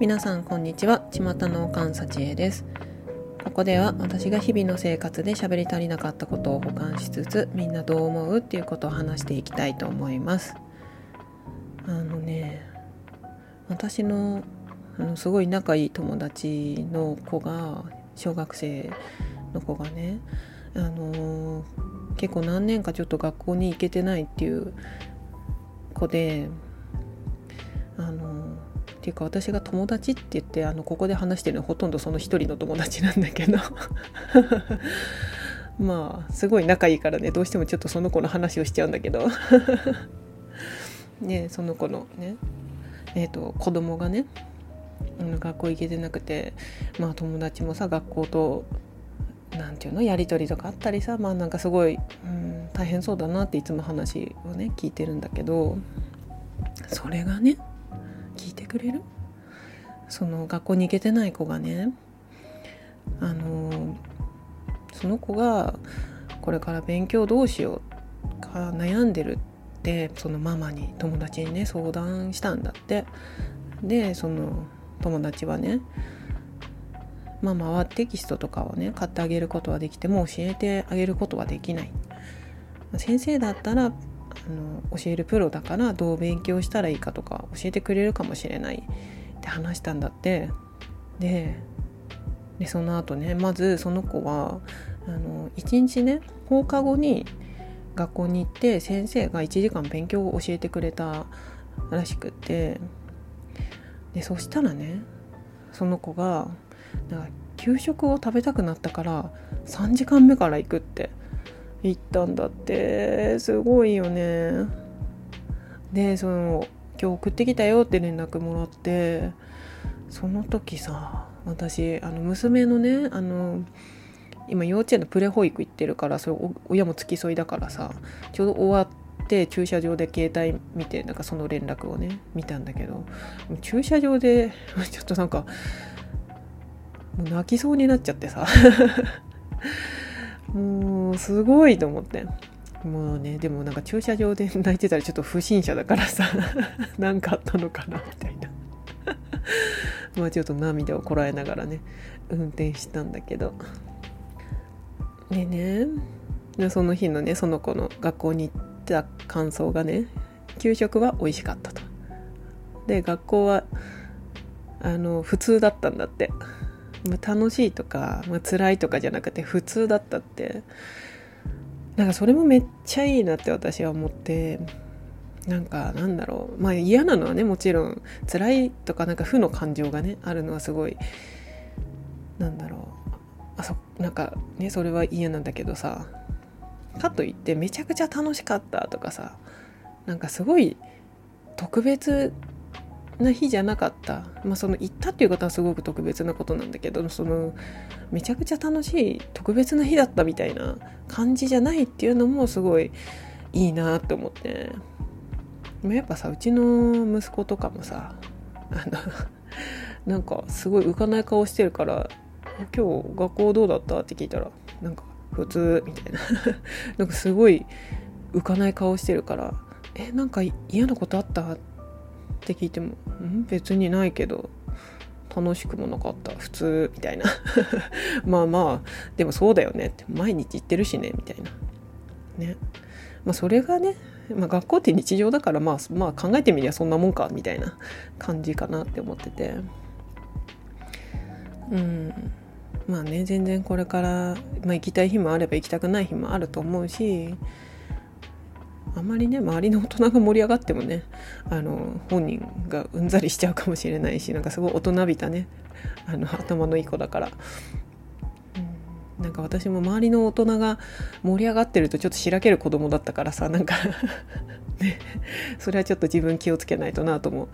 皆さんこんにちは。巷のおかんさちえです。ここでは私が日々の生活で喋り足りなかったことを保管しつつみんなどう思うっていうことを話していきたいと思います。あのね私のあのすごい仲いい友達の子が小学生の子がねあの結構何年かちょっと学校に行けてないっていう子であのていうか私が友達って言ってあのここで話してるのはほとんどその一人の友達なんだけど。まあすごい仲いいからねどうしてもちょっとその子の話をしちゃうんだけど。ねその子のね。えーと、子供がね学校行けてなくてまあ友達もさ学校と何て言うのやり取りとかあったりさまあなんかすごい、うん、大変そうだなっていつも話をね聞いてるんだけど。それがね聞いてくれる？その学校に行けてない子がねあのその子がこれから勉強どうしようか悩んでるってそのママに友達にね相談したんだって。でその友達はねママはテキストとかをね買ってあげることはできても教えてあげることはできない。先生だったらあの教えるプロだからどう勉強したらいいかとか教えてくれるかもしれないって話したんだって。ででその後ねまずその子はあの1日ね放課後に学校に行って先生が1時間勉強を教えてくれたらしくって。でそしたらねその子がなんか給食を食べたくなったから3時間目から行くって。行ったんだって。すごいよね。でその今日送ってきたよって連絡もらってその時さ私あの娘のねあの今幼稚園のプレ保育行ってるからそれ親も付き添いだからさちょうど終わって駐車場で携帯見てなんかその連絡をね見たんだけど駐車場で ちょっとなんかもう泣きそうになっちゃってさ。も ううすごいと思って。もうねでもなんか駐車場で泣いてたらちょっと不審者だからさ 何かあったのかなみたいな。まあちょっと涙をこらえながらね運転したんだけど。でねその日のねその子の学校に行った感想がね給食は美味しかったと。で学校はあの普通だったんだって。ま楽しいとか、まあ、辛いとかじゃなくて普通だったって。なんかそれもめっちゃいいなって私は思って。なんかなんだろう。まあ嫌なのはねもちろん。辛いとかなんか負の感情がねあるのはすごい。なんだろう。あそなんかねそれは嫌なんだけどさ。かといってめちゃくちゃ楽しかったとかさ。なんかすごい特別な日じゃなかった、まあ、その行ったっていうことはすごく特別なことなんだけどそのめちゃくちゃ楽しい特別な日だったみたいな感じじゃないっていうのもすごいいいなって思ってやっぱさうちの息子とかもさあの なんかすごい浮かない顔してるから「今日学校どうだった?」って聞いたらなんか「普通」みたいな なんかすごい浮かない顔してるから「えなんか嫌なことあった?」ってって聞いても「ん？別にないけど楽しくもなかった普通」みたいな。まあまあでもそうだよね。って毎日言ってるしねみたいな。ね。まあそれがね、まあ、学校って日常だからまあまあ考えてみりゃそんなもんかみたいな。感じかなって思ってて。うん。まあね全然これから、まあ、行きたい日もあれば行きたくない日もあると思うしあまりね周りの大人が盛り上がってもねあの本人がうんざりしちゃうかもしれないしなんかすごい大人びたね。あの頭のいい子だから、うん、なんか私も周りの大人が盛り上がってるとちょっとしらける子供だったからさなんか ね。それはちょっと自分気をつけないとなとも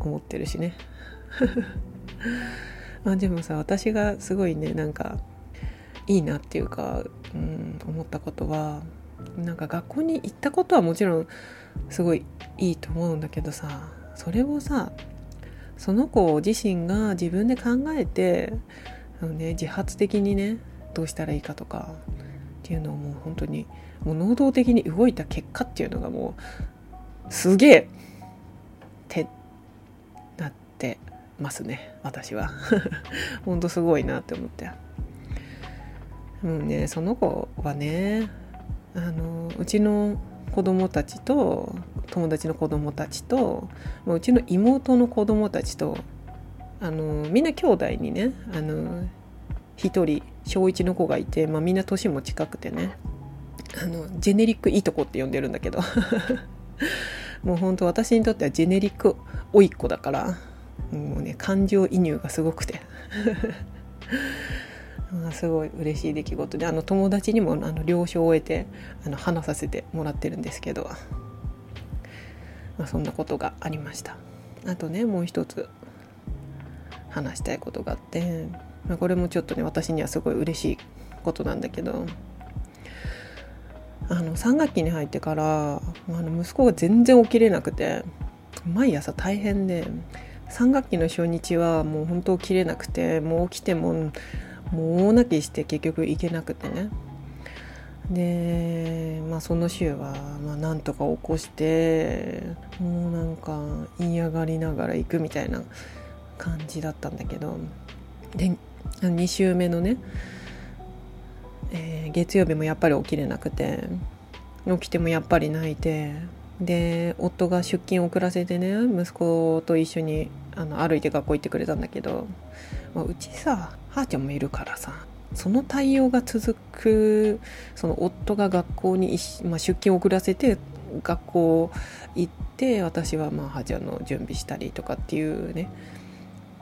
思ってるしね。あでもさ私がすごいねなんかいいなっていうか、うん、思ったことはなんか学校に行ったことはもちろんすごいいいと思うんだけどさそれをさその子自身が自分で考えてあの、ね、自発的にねどうしたらいいかとかっていうのをもう本当にもう能動的に動いた結果っていうのがもうすげえってなってますね私は。ほんとすごいなって思って。うんねその子はねあのうちの子供たちと友達の子供たちとうちの妹の子供たちとあのみんな兄弟にねあの1人小1の子がいて、まあ、みんな年も近くてねあのジェネリックいいとこって呼んでるんだけど。もう本当私にとってはジェネリックおいっ子だからもうね感情移入がすごくて。すごい嬉しい出来事であの友達にもあの了承を得てあの話させてもらってるん。ですけど、まあ、そん。なことがありましたあとねもう一つ話したいことがあって、まあ、これもちょっとね私にはすごい嬉しいことなん。だけどあの3学期に入ってからあの息子が全然起きれなくて毎朝大変で3学期の初日はもう本当起きれなくてもう起きてももう泣きして結局行けなくてね。でまあその週は、まあ、なんとか起こしてもうなんか嫌がりながら行くみたいな感じだったんだけど。で2週目のね、えー、月曜日もやっぱり起きれなくて。起きてもやっぱり泣いて。で夫が出勤遅らせてね息子と一緒にあの歩いて学校行ってくれたんだけど、まあ、うちさはーちゃんもいるからさその対応が続くその夫が学校に、まあ、出勤遅らせて学校行って私はまあはーちゃんの準備したりとかっていうね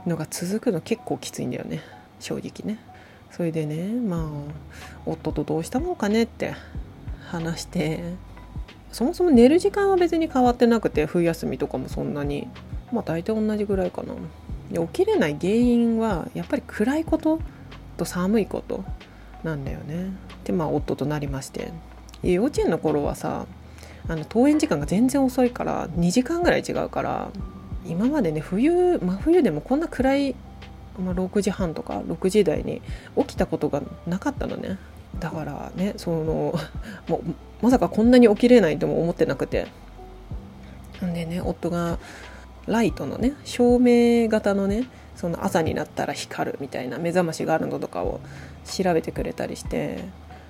のが続くの結構きついんだよね正直ね。それでねまあ夫とどうしたもんかねって話してそもそも寝る時間は別に変わってなくて冬休みとかもそんなにまあ大体同じぐらいかな。で起きれない原因はやっぱり暗いことと寒いことなんだよね。でまあ夫となりまして。幼稚園の頃はさあの登園時間が全然遅いから2時間ぐらい違うから今までね冬真冬でもこんな暗い、まあ、6時半とか6時台に起きたことがなかったのね。だからねそのもうまさかこんなに起きれないとも思ってなくて。んでね夫がライトのね照明型のねその朝になったら光るみたいな目覚ましがあるのとかを調べてくれたりして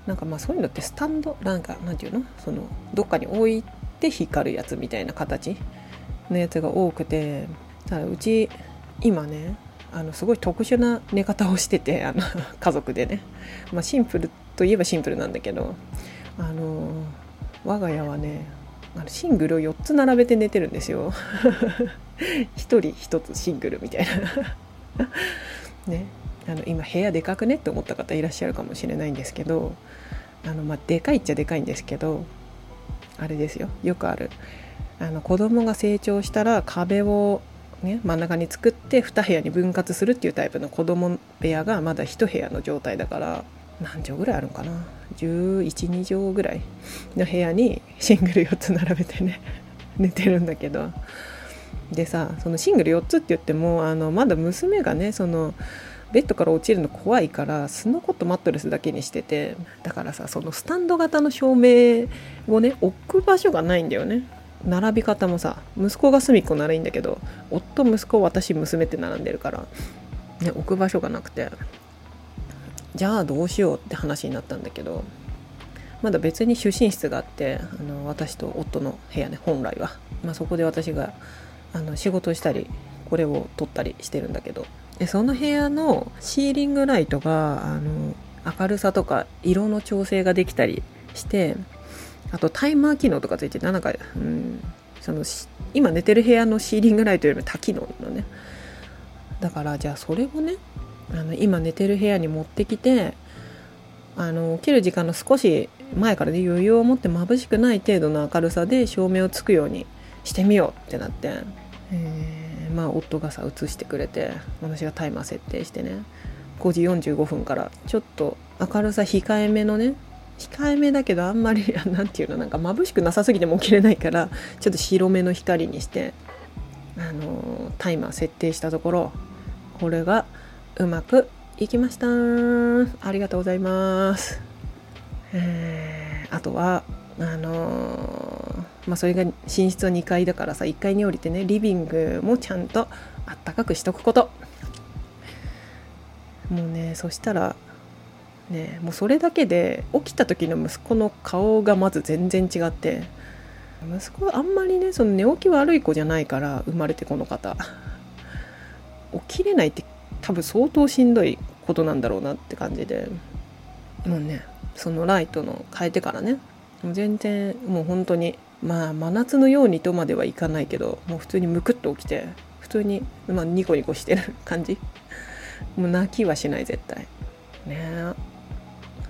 なんかまあそういうのってスタンドなんかなんていうの？そのどっかに置いて光るやつみたいな形のやつが多くてただうち今ねあのすごい特殊な寝方をしててあの 家族でね、まあ、シンプルといえばシンプルなんだけどあの我が家はねあのシングルを4つ並べて寝てるんですよ。1人1つシングルみたいな。ね。あの今部屋でかくねって思った方いらっしゃるかもしれないんですけどあのまあでかいっちゃでかいんですけどあれですよ。よくある。あの子供が成長したら壁を、ね、真ん中に作って2部屋に分割するっていうタイプの子供部屋がまだ1部屋の状態だから何畳ぐらいあるんかな？112畳ぐらいの部屋にシングル4つ並べてね寝てるんだけど。でさそのシングル4つって言ってもあのまだ娘がねそのベッドから落ちるの怖いからスノコットマットレスだけにしててだからさそのスタンド型の照明をね置く場所がないんだよね。並び方もさ息子が隅っこならいいんだけど夫息子私娘って並んでるから、ね、置く場所がなくて。じゃあどうしようって話になったんだけどまだ別に就寝室があってあの私と夫の部屋ね本来は、まあ、そこで私があの仕事したりこれを撮ったりしてるんだけど。でその部屋のシーリングライトがあの明るさとか色の調整ができたりしてあとタイマー機能とかついててなんか、うん、その今寝てる部屋のシーリングライトよりも多機能のね。だからじゃあそれをねあの今寝てる部屋に持ってきてあの起きる時間の少し前からで、余裕を持って眩しくない程度の明るさで照明をつくようにしてみようってなって、えー、まあ夫がさ映してくれて私がタイマー設定してね。5時45分からちょっと明るさ控えめのね控えめだけどあんまり 何て言うのなんか眩しくなさすぎても起きれないからちょっと白めの光にしてあのタイマー設定したところこれがうまくいきました。ありがとうございます、えー、あとはあのー、まあ、それが寝室は2階だからさ1階に降りてねリビングもちゃんとあったかくしとくこと。もうねそしたらねもうそれだけで起きた時の息子の顔がまず全然違って息子はあんまりねその寝起き悪い子じゃないから生まれてこの方。起きれないって多分相当しんどいことなんだろうなって感じで。もうねそのライトの変えてからねもう全然もう本当にまあ真夏のようにとまではいかないけどもう普通にむくっと起きて普通に、まあ、ニコニコしてる感じ。もう泣きはしない絶対。ね。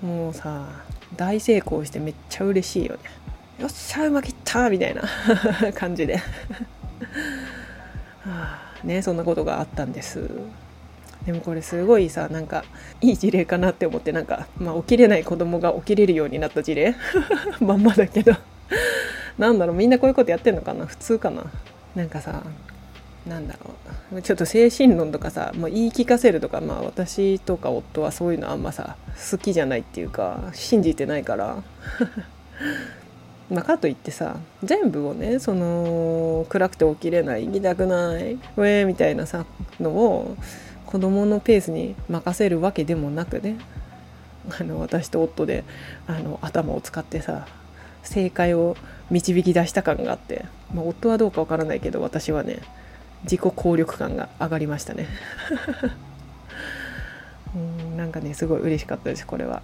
もうさ大成功してめっちゃ嬉しいよね。よっしゃうまくいったみたいな 感じで。はあねそんなことがあったんです。でもこれすごいさなんかいい事例かなって思ってなんか、まあ、起きれない子供が起きれるようになった事例。まんまだけど。なんだろうみんなこういうことやってんのかな？普通かな？なんかさなんだろう。ちょっと精神論とかさ、まあ、言い聞かせるとか、まあ、私とか夫はそういうのあんまさ好きじゃないっていうか信じてないから。まあ、かといってさ全部をねその暗くて起きれない行きたくないウェーみたいなさのを子供のペースに任せるわけでもなくね。あの私と夫であの頭を使ってさ正解を導き出した感があって、まあ、夫はどうかわからないけど私はね自己効力感が上がりましたね。うんなんかねすごい嬉しかったですこれは。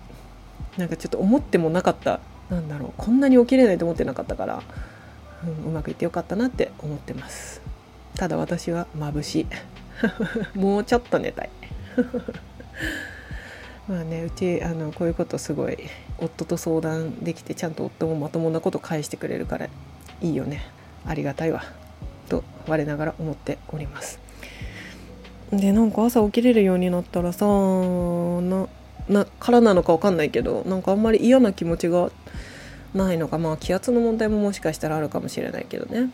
なんかちょっと思ってもなかったなんだろうこんなに起きれないと思ってなかったから、うん、うまくいってよかったなって思ってます。ただ私は眩しい。もうちょっと寝たい。まあねうちあのこういうことすごい夫と相談できてちゃんと夫もまともなこと返してくれるからいいよね。ありがたいわ。と我ながら思っております。でなんか朝起きれるようになったらさななからなのか分かんないけどなんかあんまり嫌な気持ちがないのか。まあ気圧の問題ももしかしたらあるかもしれないけどね。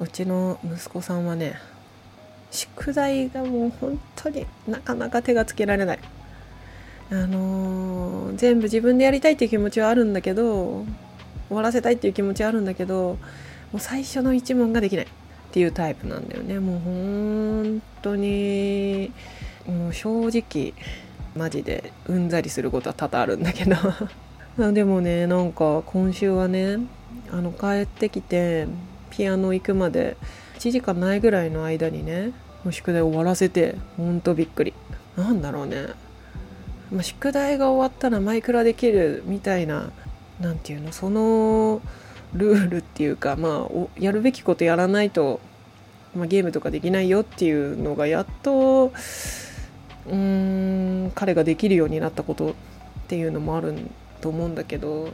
うちの息子さんはね宿題がもう本当になかなか手がつけられない。あのー、全部自分でやりたいっていう気持ちはあるんだけど終わらせたいっていう気持ちはあるんだけどもう最初の一問ができないっていうタイプなんだよね。もう本当にもう正直マジでうんざりすることは多々あるんだけど。でもねなんか今週はねあの帰ってきてピアノ行くまで1時間ないぐらいの間にねもう宿題終わらせてほんとびっくり。なんだろうね、まあ、宿題が終わったらマイクラできるみたいな何て言うのそのルールっていうかまあやるべきことやらないと、まあ、ゲームとかできないよっていうのがやっとうーん彼ができるようになったことっていうのもあると思うんだけど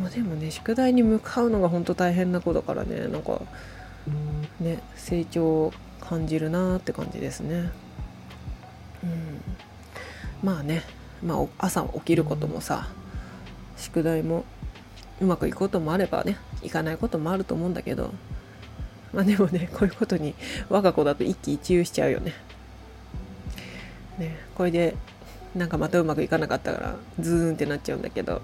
まあ、でもね宿題に向かうのが本当大変な子だからねなんかね成長を感じるなって感じですね。うん、まあね、まあ、朝起きることもさ宿題もうまくいくこともあればねいかないこともあると思うんだけどまあでもねこういうことに我が子だと一喜一憂しちゃうよね。ねこれでなんかまたうまくいかなかったからズーンってなっちゃうんだけど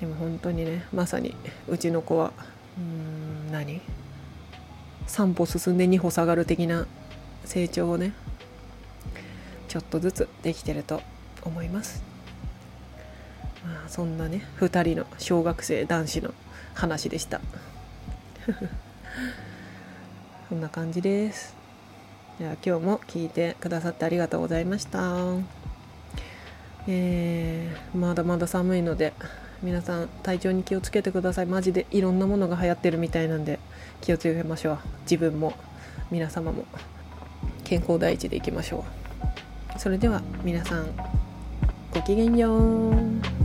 でも本当にねまさにうちの子はうん何？3歩進んで2歩下がる的な成長をねちょっとずつできてると思います。まあそんなね2人の小学生男子の話でした。そんな感じです。では今日も聞いてくださってありがとうございました。えー、まだまだ寒いので皆さん体調に気をつけてください。マジでいろんなものが流行ってるみたいなんで気をつけましょう。自分も皆様も健康第一でいきましょう。それでは皆さんごきげんよう。